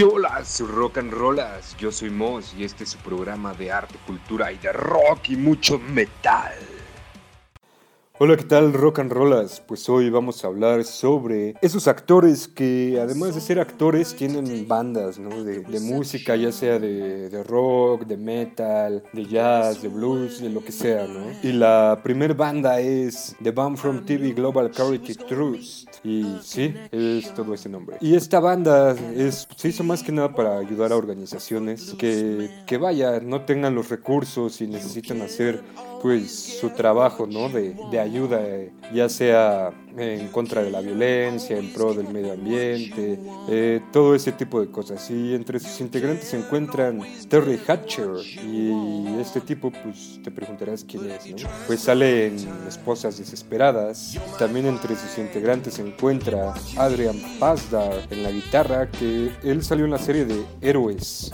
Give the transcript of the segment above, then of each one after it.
¿Qué hola, rock and rollas? Yo soy Moss y este es su programa de arte, cultura y de rock y mucho metal. Hola, ¿qué tal rock and rollas? Pues hoy vamos a hablar sobre esos actores que además de ser actores tienen bandas, ¿no? De, música, ya sea de, rock, de metal, de jazz, de blues, de lo que sea, ¿no? Y la primer banda es The Band from TV Global Charity Trust. Y sí, es todo ese nombre. Y esta banda es, se hizo más que nada para ayudar a organizaciones que, que vaya, no tengan los recursos y necesitan hacer pues su trabajo, ¿no? De, de ayuda, ya sea en contra de la violencia, en pro del medio ambiente, eh, todo ese tipo de cosas. Y entre sus integrantes se encuentran Terry Hatcher y este tipo, pues te preguntarás quién es. Pues sale en Esposas Desesperadas. También entre sus integrantes se encuentra Adrian Pazdar en la guitarra, que él salió en la serie de Héroes.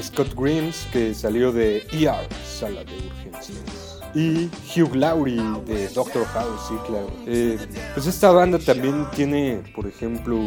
Scott Grimes, que salió de ER, Sala de Urgencias y Hugh Laurie de Doctor House, sí, claro. Eh, pues esta banda también tiene, por ejemplo,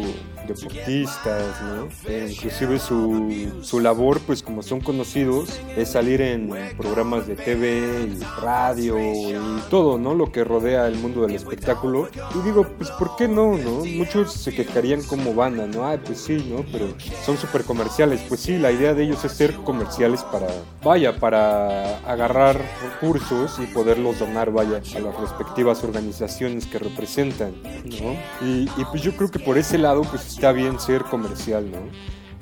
deportistas, ¿no? Eh, inclusive su, su, labor, pues como son conocidos, es salir en programas de TV y radio y todo, ¿no? Lo que rodea el mundo del espectáculo. Y digo, pues ¿por qué no, no? Muchos se quejarían como banda, ¿no? Ay, pues sí, ¿no? Pero son súper comerciales. Pues sí, la idea de ellos es ser comerciales para, vaya, para agarrar recursos y poderlos donar, vaya, a las respectivas organizaciones que representan, ¿no? Y, pues yo creo que por ese lado, pues está bien ser comercial, ¿no?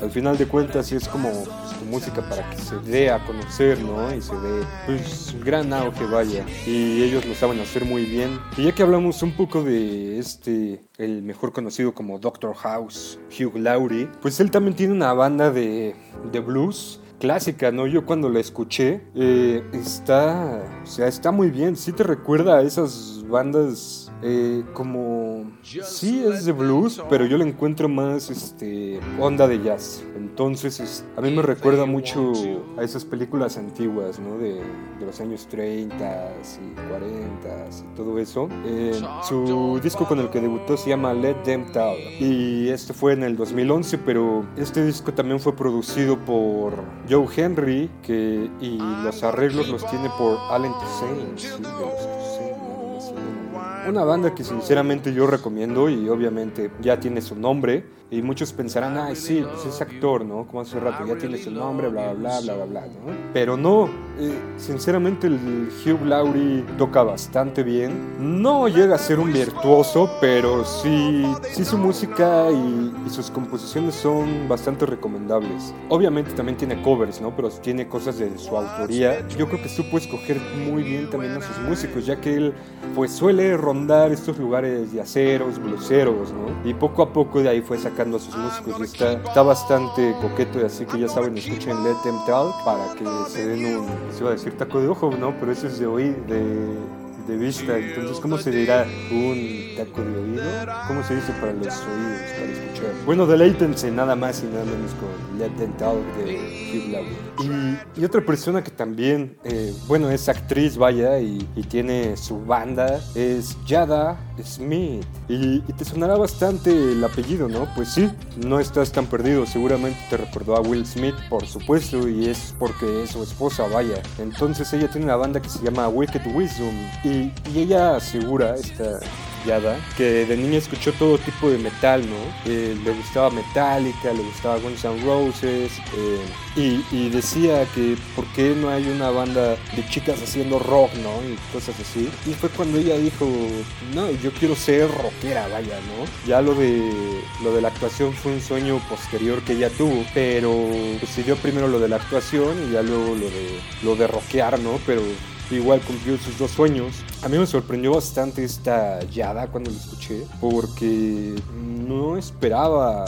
Al final de cuentas es como pues, tu música para que se dé a conocer, ¿no? Y se dé pues gran auge, vaya. Y ellos lo saben hacer muy bien. Y ya que hablamos un poco de este, el mejor conocido como Doctor House, Hugh Laurie, pues él también tiene una banda de, de blues clásica, ¿no? Yo cuando la escuché, eh, está, o sea, está muy bien. Sí te recuerda a esas bandas eh, como sí es de blues, pero yo le encuentro más este onda de jazz. Entonces a mí me recuerda mucho a esas películas antiguas, ¿no? De, de los años 30 y 40 y todo eso. Eh, su disco con el que debutó se llama Let Them Tell y este fue en el 2011, pero este disco también fue producido por Joe Henry que, y los arreglos los tiene por Allen Toussaint, ¿sí? Una banda que sinceramente yo recomiendo y obviamente ya tiene su nombre y muchos pensarán, ay sí, pues es actor, ¿no? Como hace rato, ya tiene su nombre, bla, bla, bla, bla, bla, ¿no? Pero no, eh, sinceramente el Hugh Laurie toca bastante bien. No llega a ser un virtuoso, pero sí, sí su música y, sus composiciones son bastante recomendables. Obviamente también tiene covers, ¿no? Pero tiene cosas de su autoría. Yo creo que supo escoger muy bien también a sus músicos, ya que él pues suele rondar estos lugares de aceros, bluseros, ¿no? Y poco a poco de ahí fue sacando a sus músicos. y está, está bastante coqueto y así que ya saben, escuchen Let Them Talk para que se den un, se iba a decir taco de ojo, ¿no? Pero eso es de oír, de, de vista. Entonces, ¿cómo se dirá un taco de oído? ¿Cómo se dice para los oídos, para escuchar? Bueno, deleítense nada más y nada menos con Let Them Talk de Hugh Laurie. Y, y, otra persona que también, eh, bueno, es actriz, vaya, y, y tiene su banda, es Yada Smith. Y, te sonará bastante el apellido, ¿no? Pues sí, no estás tan perdido. Seguramente te recordó a Will Smith, por supuesto, y es porque es su esposa, vaya. Entonces ella tiene una banda que se llama Wicked Wisdom. Y, ella asegura, esta que de niña escuchó todo tipo de metal, ¿no? Eh, le gustaba Metallica, le gustaba Guns N' Roses, eh, y, decía que por qué no hay una banda de chicas haciendo rock, ¿no? Y cosas así. Y fue cuando ella dijo, no, yo quiero ser rockera, vaya, ¿no? Ya lo de, lo de la actuación fue un sueño posterior que ella tuvo, pero pues se dio primero lo de la actuación y ya luego lo de, lo de rockear, ¿no? Pero igual cumplió sus dos sueños. A mí me sorprendió bastante esta Yada cuando lo escuché, porque no esperaba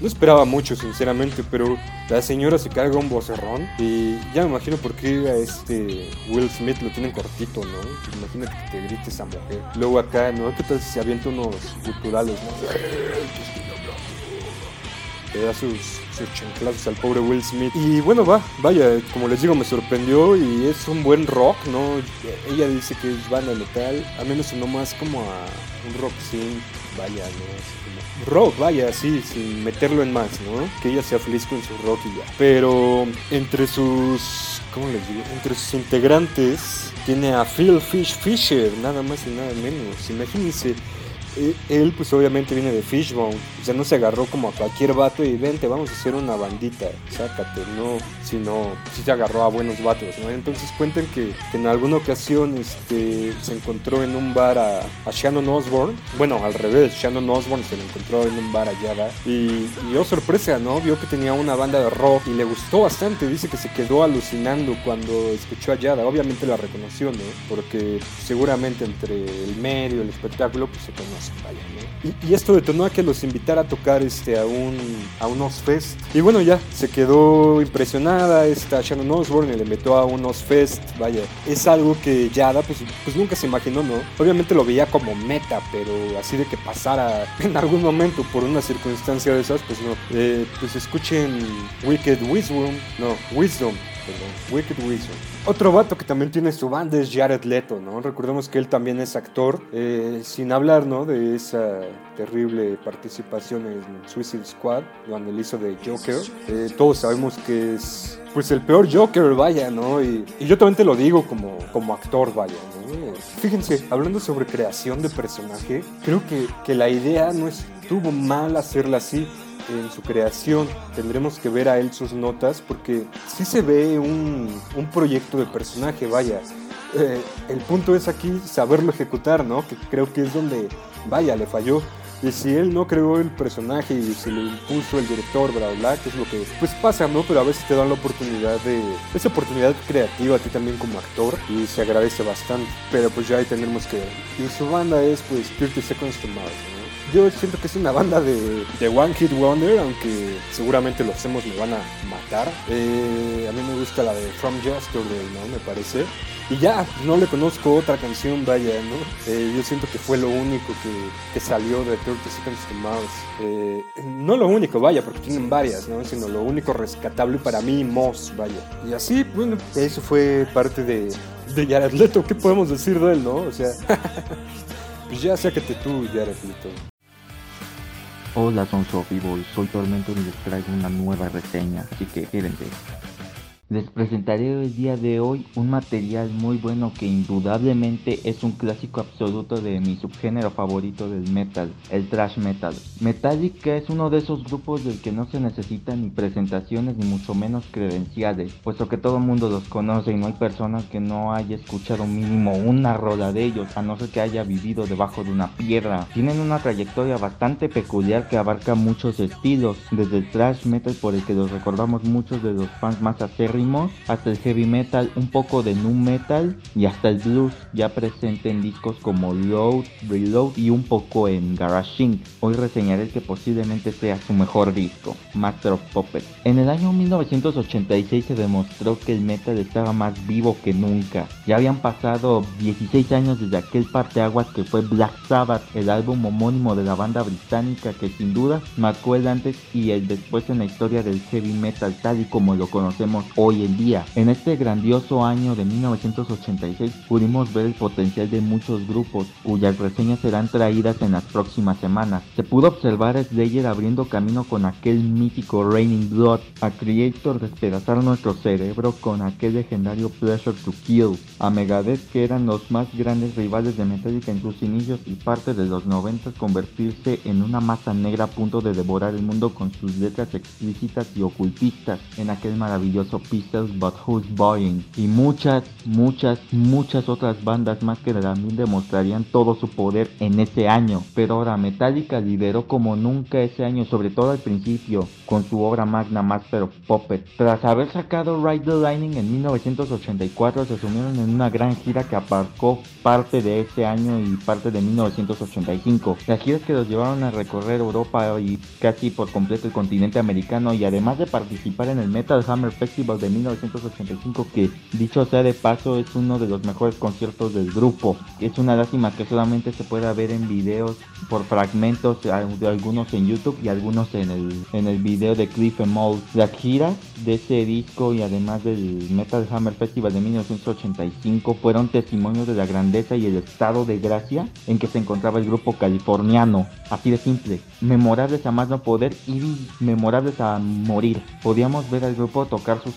no esperaba mucho, sinceramente, pero la señora se carga un vocerrón y ya me imagino por qué a este Will Smith lo tienen cortito, ¿no? Imagínate que te grite esa mujer. Luego acá, ¿no? ¿Qué tal si se avienta unos culturales, no? Le da sus, sus chanclazos al pobre Will Smith. Y bueno, va, vaya, como les digo, me sorprendió y es un buen rock, ¿no? Ella dice que es banda metal, a mí me sonó más como a un rock sin vaya, ¿no? rock, vaya, sí, sin meterlo en más, ¿no? Que ella sea feliz con su rock y ya. Pero entre sus, ¿cómo les digo? Entre sus integrantes tiene a Phil Fish Fisher, nada más y nada menos. Imagínense él pues obviamente viene de Fishbone, o sea, no se agarró como a cualquier vato y vente, vamos a hacer una bandita, sácate, no, sino sí se agarró a buenos vatos, ¿no? Entonces cuentan que, en alguna ocasión este, se encontró en un bar a, Shannon Osborne, bueno, al revés, Shannon Osborne se lo encontró en un bar allá y, y oh sorpresa, ¿no? Vio que tenía una banda de rock y le gustó bastante, dice que se quedó alucinando cuando escuchó a Yada, obviamente la reconoció, ¿no? Porque seguramente entre el medio, el espectáculo, pues se conoce y, esto detonó a que los invitara a tocar este, a, un, a unos fest. Y bueno, ya se quedó impresionada esta Shannon Osbourne y le metió a unos fest. Vaya, es algo que Yada pues, pues nunca se imaginó, ¿no? Obviamente lo veía como meta, pero así de que pasara en algún momento por una circunstancia de esas, pues no. Eh, pues escuchen Wicked Wisdom, no, Wisdom Wicked Wizard. Otro vato que también tiene su banda es Jared Leto, ¿no? Recordemos que él también es actor, eh, sin hablar, ¿no? De esa terrible participación en Suicide Squad, cuando él hizo de Joker. Eh, todos sabemos que es, pues, el peor Joker, vaya, ¿no? Y, yo también te lo digo como, como actor, vaya, ¿no? Fíjense, hablando sobre creación de personaje, creo que, que la idea no estuvo mal hacerla así en su creación. Tendremos que ver a él sus notas porque sí se ve un, un proyecto de personaje, vaya. Eh, el punto es aquí saberlo ejecutar, ¿no? Que creo que es donde, vaya, le falló. Y si él no creó el personaje y se lo impuso el director, bla, bla, que es lo que pues pasa, ¿no? Pero a veces te dan la oportunidad de, esa oportunidad creativa a ti también como actor y se agradece bastante. Pero pues ya ahí tendremos que. Y su banda es pues 30 Seconds to Mars. Yo siento que es una banda de, de One Hit Wonder, aunque seguramente los hacemos me van a matar. Eh, a mí me gusta la de From Yesterday, ¿no? Me parece. Y ya, no le conozco otra canción, vaya, ¿no? Eh, yo siento que fue lo único que, que salió de 30 Seconds to Mouse. Eh, no lo único, vaya, porque tienen varias, ¿no? Sino lo único rescatable para mí, Moss, vaya. Y así, bueno, eso fue parte de, de Jared Leto. ¿Qué podemos decir de él, no? O sea, pues ya sácate tú, Jared Leto. Hola, son Sophie soy Tormento y les traigo una nueva reseña, así que quédense. Les presentaré el día de hoy un material muy bueno que indudablemente es un clásico absoluto de mi subgénero favorito del metal, el thrash metal. Metallica es uno de esos grupos del que no se necesitan ni presentaciones ni mucho menos credenciales, puesto que todo el mundo los conoce y no hay persona que no haya escuchado mínimo una rola de ellos, a no ser que haya vivido debajo de una piedra. Tienen una trayectoria bastante peculiar que abarca muchos estilos, desde el thrash metal por el que los recordamos muchos de los fans más acérrimos hasta el heavy metal, un poco de nu metal y hasta el blues ya presente en discos como Load, Reload y un poco en Garage Inc. Hoy reseñaré el que posiblemente sea su mejor disco, Master of Puppets. En el año 1986 se demostró que el metal estaba más vivo que nunca. Ya habían pasado 16 años desde aquel parteaguas que fue Black Sabbath, el álbum homónimo de la banda británica que sin duda marcó el antes y el después en la historia del heavy metal tal y como lo conocemos hoy hoy en día. En este grandioso año de 1986 pudimos ver el potencial de muchos grupos cuyas reseñas serán traídas en las próximas semanas. Se pudo observar a Slayer abriendo camino con aquel mítico Raining Blood, a Creator despedazar nuestro cerebro con aquel legendario Pleasure to Kill, a Megadeth que eran los más grandes rivales de Metallica en sus inicios y parte de los 90 convertirse en una masa negra a punto de devorar el mundo con sus letras explícitas y ocultistas en aquel maravilloso piso But Who's Buying y muchas, muchas, muchas otras bandas más que también demostrarían todo su poder en ese año. Pero ahora Metallica lideró como nunca ese año, sobre todo al principio, con su obra magna Master of Puppet. Tras haber sacado Ride the Lightning en 1984, se sumieron en una gran gira que aparcó parte de ese año y parte de 1985. Las giras que los llevaron a recorrer Europa y casi por completo el continente americano y además de participar en el Metal Hammer Festival de 1985 que dicho sea de paso es uno de los mejores conciertos del grupo. Es una lástima que solamente se pueda ver en videos por fragmentos, algunos en YouTube y algunos en el, en el video de Cliff Mold. Las giras de ese disco y además del Metal Hammer Festival de 1985 fueron testimonios de la grandeza y el estado de gracia en que se encontraba el grupo californiano. Así de simple, memorables a más no poder y memorables a morir. Podíamos ver al grupo tocar sus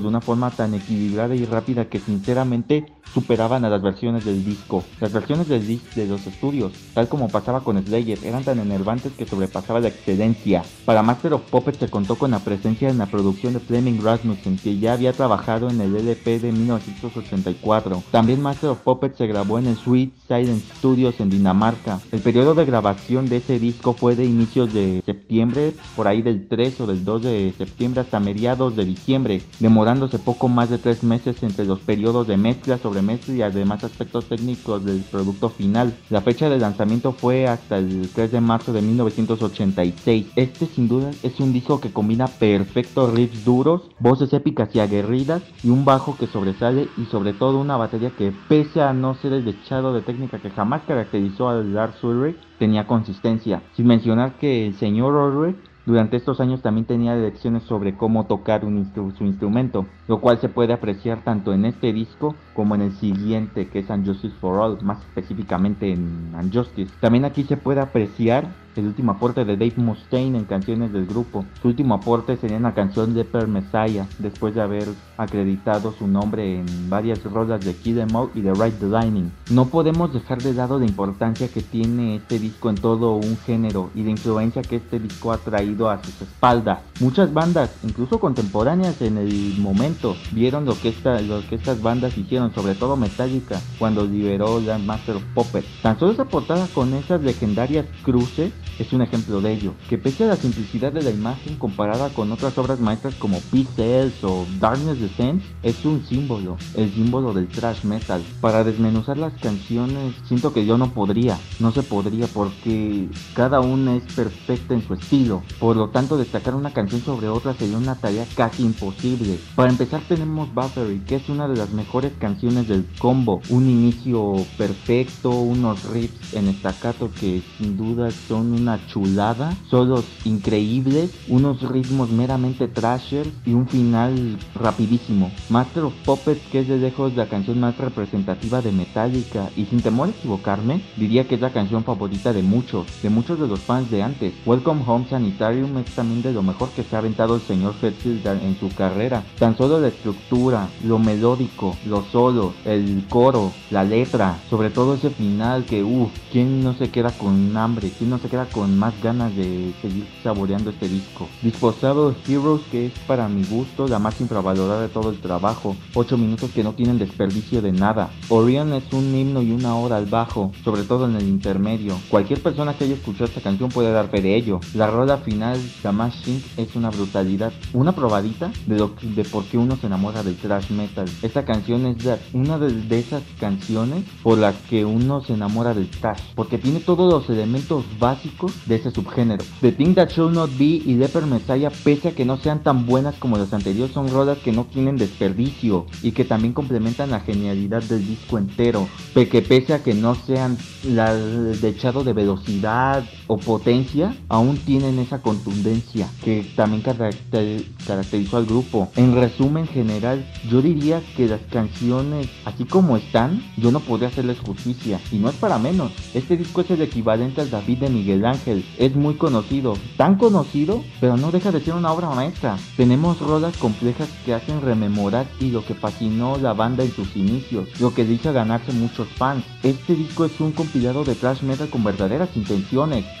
de una forma tan equilibrada y rápida que sinceramente superaban a las versiones del disco. Las versiones del disco de los estudios, tal como pasaba con Slayer, eran tan enervantes que sobrepasaba la excedencia. Para Master of Puppets se contó con la presencia en la producción de Fleming Rasmussen, que ya había trabajado en el LP de 1984. También Master of Puppets se grabó en el Sweet Silent Studios en Dinamarca. El periodo de grabación de ese disco fue de inicios de septiembre, por ahí del 3 o del 2 de septiembre hasta mediados de diciembre, demorándose poco más de tres meses entre los periodos de mezcla sobre y además aspectos técnicos del producto final. La fecha de lanzamiento fue hasta el 3 de marzo de 1986. Este sin duda es un disco que combina perfectos riffs duros, voces épicas y aguerridas y un bajo que sobresale y sobre todo una batería que pese a no ser el dechado de técnica que jamás caracterizó a Lars Ulrich, tenía consistencia. Sin mencionar que el señor Ulrich durante estos años también tenía lecciones sobre cómo tocar su instrumento, lo cual se puede apreciar tanto en este disco como en el siguiente que es Unjustice for All, más específicamente en Unjustice. También aquí se puede apreciar el último aporte de Dave Mustaine en canciones del grupo. Su último aporte sería en la canción Per Messiah, después de haber acreditado su nombre en varias rolas de Kid Em y de Ride the Lightning. No podemos dejar de lado la importancia que tiene este disco en todo un género y la influencia que este disco ha traído a sus espaldas. Muchas bandas, incluso contemporáneas en el momento, vieron lo que, esta, lo que estas bandas hicieron, sobre todo Metallica, cuando liberó la Master of Puppets. Tan solo esa portada con esas legendarias cruces es un ejemplo de ello, que pese a la simplicidad de la imagen comparada con otras obras maestras como Peace o Darkness Descent, es un símbolo, el símbolo del thrash metal. Para desmenuzar las canciones, siento que yo no podría, no se podría porque cada una es perfecta en su estilo, por lo tanto destacar una canción sobre otra sería una tarea casi imposible. Para empezar tenemos Battery, que es una de las mejores canciones del combo, un inicio perfecto, unos riffs en estacato que sin duda son una chulada, solos increíbles, unos ritmos meramente trasher y un final rapidísimo. Master of Puppets, que es de lejos la canción más representativa de Metallica y sin temor a equivocarme, diría que es la canción favorita de muchos, de muchos de los fans de antes. Welcome Home Sanitarium es también de lo mejor que se ha aventado el señor Hetfield en su carrera. Tan solo la estructura, lo melódico, los solos, el coro, la letra, sobre todo ese final que uff, ¿quién no se queda con hambre? ¿Quién no se queda con más ganas de seguir saboreando este disco. Disposado Heroes, que es para mi gusto la más infravalorada de todo el trabajo. 8 minutos que no tienen desperdicio de nada. Orion es un himno y una hora al bajo, sobre todo en el intermedio. Cualquier persona que haya escuchado esta canción puede dar fe de ello. La rola final, Smash Shink, es una brutalidad. Una probadita de, lo, de por qué uno se enamora del thrash metal. Esta canción es una de, de esas canciones por las que uno se enamora del thrash. Porque tiene todos los elementos básicos de ese subgénero. The Thing That Should Not Be y Leper Messiah, pese a que no sean tan buenas como las anteriores, son rodas que no tienen desperdicio y que también complementan la genialidad del disco entero. Que pese a que no sean la dechado de velocidad o potencia, aún tienen esa contundencia que también caracterizó al grupo. En resumen general, yo diría que las canciones, así como están, yo no podría hacerles justicia. Y no es para menos. Este disco es el equivalente al David de Miguel Ángel. Es muy conocido, tan conocido, pero no deja de ser una obra maestra. Tenemos rolas complejas que hacen rememorar y lo que fascinó la banda en sus inicios, lo que dice ganarse muchos fans. Este disco es un compilado de thrash metal con verdaderas intenciones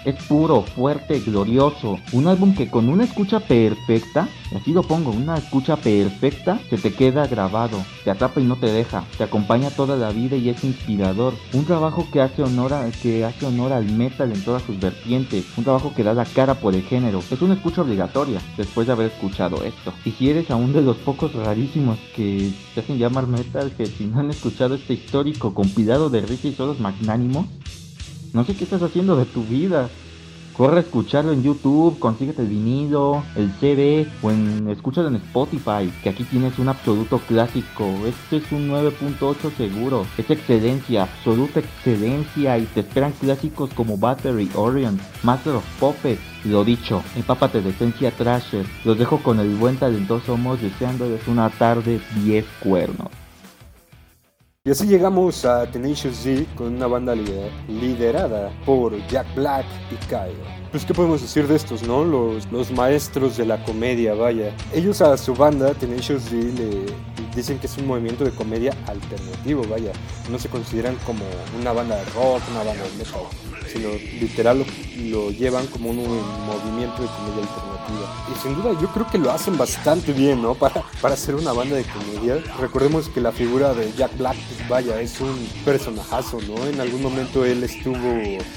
es puro, fuerte, glorioso. Un álbum que con una escucha perfecta, así lo pongo, una escucha perfecta, se te queda grabado, te atrapa y no te deja, te acompaña toda la vida y es inspirador. Un trabajo que hace honor, a, que hace honor al metal en todas sus vertientes, un trabajo que da la cara por el género. Es una escucha obligatoria después de haber escuchado esto. Y si eres aún de los pocos rarísimos que se hacen llamar metal, que si no han escuchado este histórico compilado de risas y solos magnánimos, no sé qué estás haciendo de tu vida. Corre a escucharlo en YouTube, consíguete el vinilo, el CD o en, escúchalo en Spotify, que aquí tienes un absoluto clásico. Este es un 9.8 seguro. Es excelencia, absoluta excelencia y te esperan clásicos como Battery, Orion, Master of Puppets. Lo dicho, empápate de esencia Trasher. Los dejo con el buen talentoso Moss deseándoles una tarde 10 cuernos. Y así llegamos a Tenacious D con una banda liderada por Jack Black y Kyle. Pues qué podemos decir de estos, ¿no? Los, los maestros de la comedia, vaya. Ellos a su banda, Tenacious D, le dicen que es un movimiento de comedia alternativo, vaya. No se consideran como una banda de rock, una banda de metal, sino literal lo, lo llevan como un movimiento de comedia alternativa. Y sin duda yo creo que lo hacen bastante bien, ¿no? Para, para ser una banda de comedia. Recordemos que la figura de Jack Black, pues vaya, es un personajazo, ¿no? En algún momento él estuvo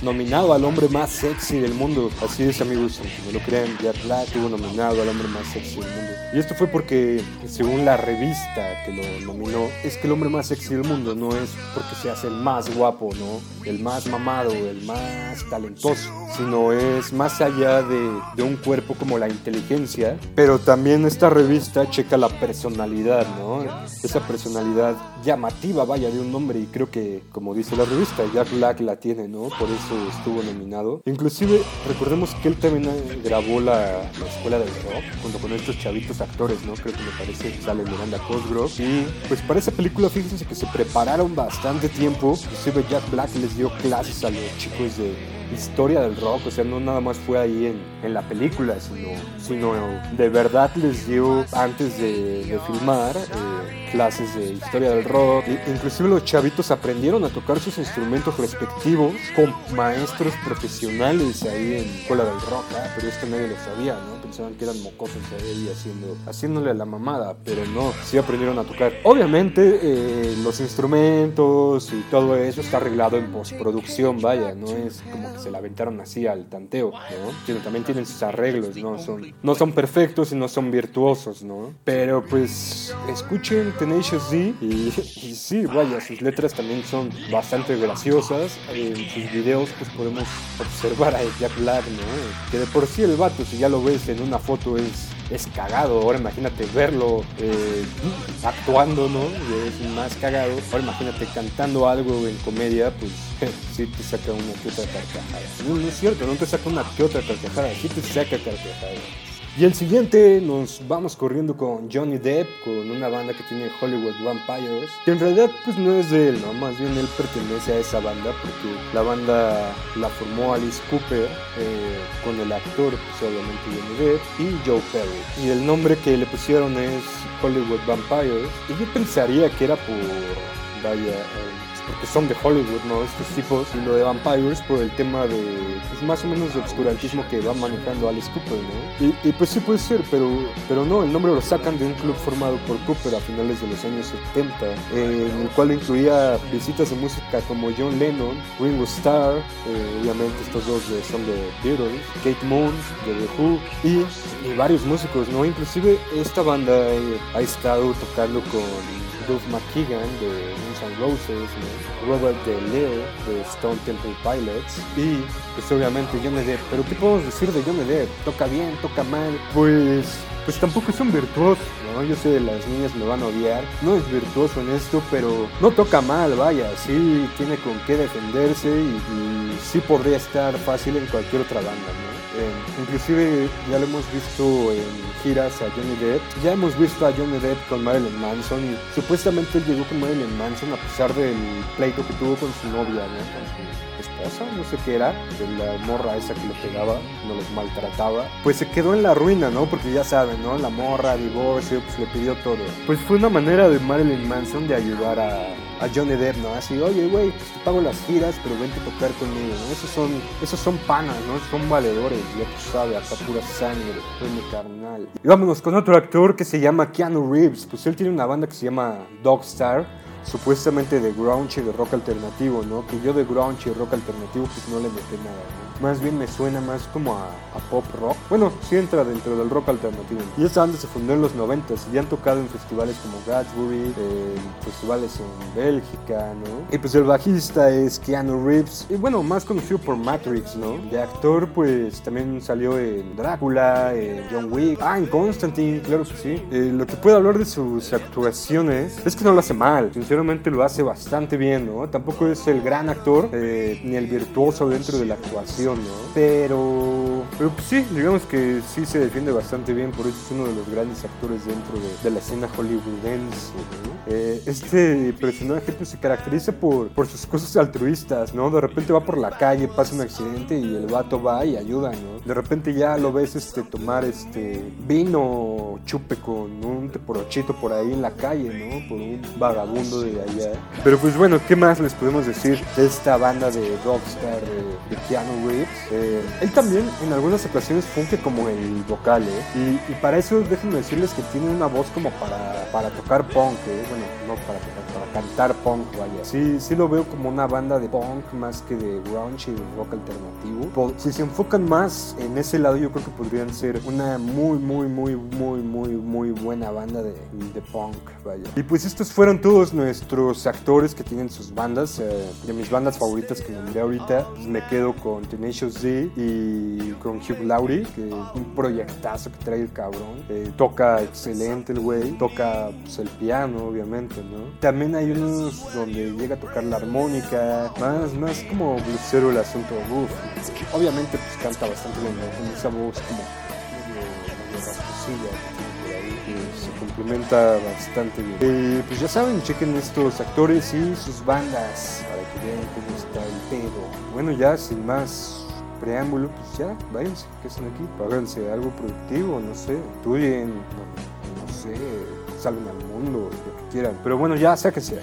nominado al hombre más sexy del mundo. Así es, amigos, aunque lo crean, Jack Black estuvo nominado al hombre más sexy del mundo. Y esto fue porque, según la revista que lo nominó, es que el hombre más sexy del mundo no es porque se hace el más guapo, ¿no? El más mamado, el más talentoso, sino es más allá de, de un cuerpo como la inteligencia, pero también esta revista checa la personalidad, ¿no? Esa personalidad llamativa, vaya, de un hombre, y creo que, como dice la revista, Jack Black la tiene, ¿no? Por eso estuvo nominado. Inclusive, recordemos que él también grabó la, la Escuela del Rock, junto con estos chavitos actores, ¿no? Creo que me parece sale Miranda Cosgrove. Y pues para esa película, fíjense que se prepararon bastante tiempo. Inclusive Jack Black les dio clases a los chicos de historia del rock, o sea, no nada más fue ahí en, en la película, sino, sino de verdad les dio antes de, filmar eh, clases de historia del rock. Inclusive los chavitos aprendieron a tocar sus instrumentos respectivos con maestros profesionales ahí en Escuela del Rock, ¿eh? pero esto nadie lo sabía, ¿no? Pensaban que eran mocosos ahí haciendo, haciéndole la mamada, pero no, sí aprendieron a tocar. Obviamente eh, los instrumentos y todo eso está arreglado en postproducción, vaya, no es como que se la aventaron así al tanteo, ¿no? también tienen sus arreglos, ¿no? Son, no son perfectos y no son virtuosos, ¿no? Pero pues escuchen Tenacious D y, y sí, vaya, sus letras también son bastante graciosas. En sus videos pues podemos observar a Jack Black, ¿no? Que de por sí el vato, si ya lo ves en una foto, es es cagado. Ahora imagínate verlo eh, actuando, ¿no? Es más cagado. Ahora imagínate cantando algo en comedia, pues sí te saca una que otra carcajada. No, no es cierto, no te saca una que otra carcajada, sí te saca carcajada. Y el siguiente nos vamos corriendo con Johnny Depp, con una banda que tiene Hollywood Vampires, que en realidad pues no es de él, ¿no? Más bien él pertenece a esa banda porque la banda la formó Alice Cooper eh, con el actor, pues obviamente Johnny Depp, y Joe Perry. Y el nombre que le pusieron es Hollywood Vampires. Y yo pensaría que era por, vaya, eh, porque son de Hollywood, ¿no? Estos tipos, y lo de Vampires por el tema de, pues más o menos de obscurantismo que va manejando Alice Cooper, ¿no? Y, pues sí puede ser, pero, pero no, el nombre lo sacan de un club formado por Cooper a finales de los años 70, eh, en el cual incluía visitas de música como John Lennon, Ringo Starr, eh, obviamente estos dos son de Beatles, Kate Moon, de The Who, y, varios músicos, ¿no? Inclusive esta banda eh, ha estado tocando con Duff McKagan de Guns N' Roses, Robert De Leo de Stone Temple Pilots y pues obviamente Johnny Depp. Pero ¿qué podemos decir de Johnny Depp? ¿Toca bien? ¿Toca mal? Pues pues tampoco es un virtuoso, ¿no? Yo sé, las niñas me van a odiar. No es virtuoso en esto, pero no toca mal, vaya. Sí tiene con qué defenderse y, y sí podría estar fácil en cualquier otra banda, ¿no? Eh, inclusive ya lo hemos visto en giras a Johnny Depp. Ya hemos visto a Johnny Depp con Marilyn Manson y supuestamente él llegó con Marilyn Manson a pesar del pleito que tuvo con su novia, esposa, no sé qué era, de la morra esa que lo pegaba, no los maltrataba. Pues se quedó en la ruina, ¿no? Porque ya saben, ¿no? La morra, divorcio, pues le pidió todo. Pues fue una manera de Marilyn Manson de ayudar a a Johnny Depp, ¿no? Así, oye, güey, pues te pago las giras, pero vente a tocar conmigo, ¿no? Esos son, esos son panas, ¿no? Son valedores, ya tú sabes, acá pura sangre, fue mi carnal. Y vámonos con otro actor que se llama Keanu Reeves, pues él tiene una banda que se llama Dogstar, supuestamente de grunge y de rock alternativo, ¿no? Que yo de grunge y rock alternativo pues no le metí nada. Más bien me suena más como a, pop rock. Bueno, sí entra dentro del rock alternativo. Y esta banda se fundó en los 90 y han tocado en festivales como Gatsby, en festivales en Bélgica, ¿no? Y pues el bajista es Keanu Reeves, y bueno, más conocido por Matrix, ¿no? De actor, pues también salió en Drácula, en John Wick, ah, en Constantine, claro que sí. Eh, lo que puedo hablar de sus actuaciones es que no lo hace mal, sinceramente lo hace bastante bien, ¿no? Tampoco es el gran actor, eh, ni el virtuoso dentro de la actuación, ¿no? Pero, pero pues sí, digamos que sí se defiende bastante bien, por eso es uno de los grandes actores dentro de, la escena hollywoodense. Eh, este personaje pues, se caracteriza por, por sus cosas altruistas, ¿no? De repente va por la calle, pasa un accidente y el vato va y ayuda, ¿no? De repente ya lo ves este, tomar este vino chupe con un teporochito por ahí en la calle, ¿no? Por un vagabundo de allá. Pero pues bueno, ¿qué más les podemos decir de esta banda de rockstar de, de Keanu Reeves? Eh, él también en algunas ocasiones funge como el vocal, ¿eh? Y, para eso déjenme decirles que tiene una voz como para, para tocar punk, ¿eh? Bueno, no para tocar, cantar punk, vaya. Sí, sí lo veo como una banda de punk más que de grunge y rock alternativo. Si se enfocan más en ese lado, yo creo que podrían ser una muy, muy, muy, muy, muy, muy buena banda de, de punk, vaya. Y pues estos fueron todos nuestros actores que tienen sus bandas. Eh, de mis bandas favoritas que nombré ahorita, pues me quedo con Tenacious D y con Hugh Laurie, que es un proyectazo que trae el cabrón. Eh, toca excelente el güey, toca pues, el piano, obviamente, ¿no? También hay donde llega a tocar la armónica, más, más como blusero el asunto. Obviamente pues canta bastante bien, Con esa voz como medio, se complementa bastante bien. Eh, pues ya saben, chequen estos actores y sus bandas para que vean cómo está el pedo. Bueno, ya sin más preámbulo, pues ya, váyanse, que están aquí, háganse algo productivo, no sé, estudien, no, sé, salgan al mundo, Pero bueno, ya sáquense.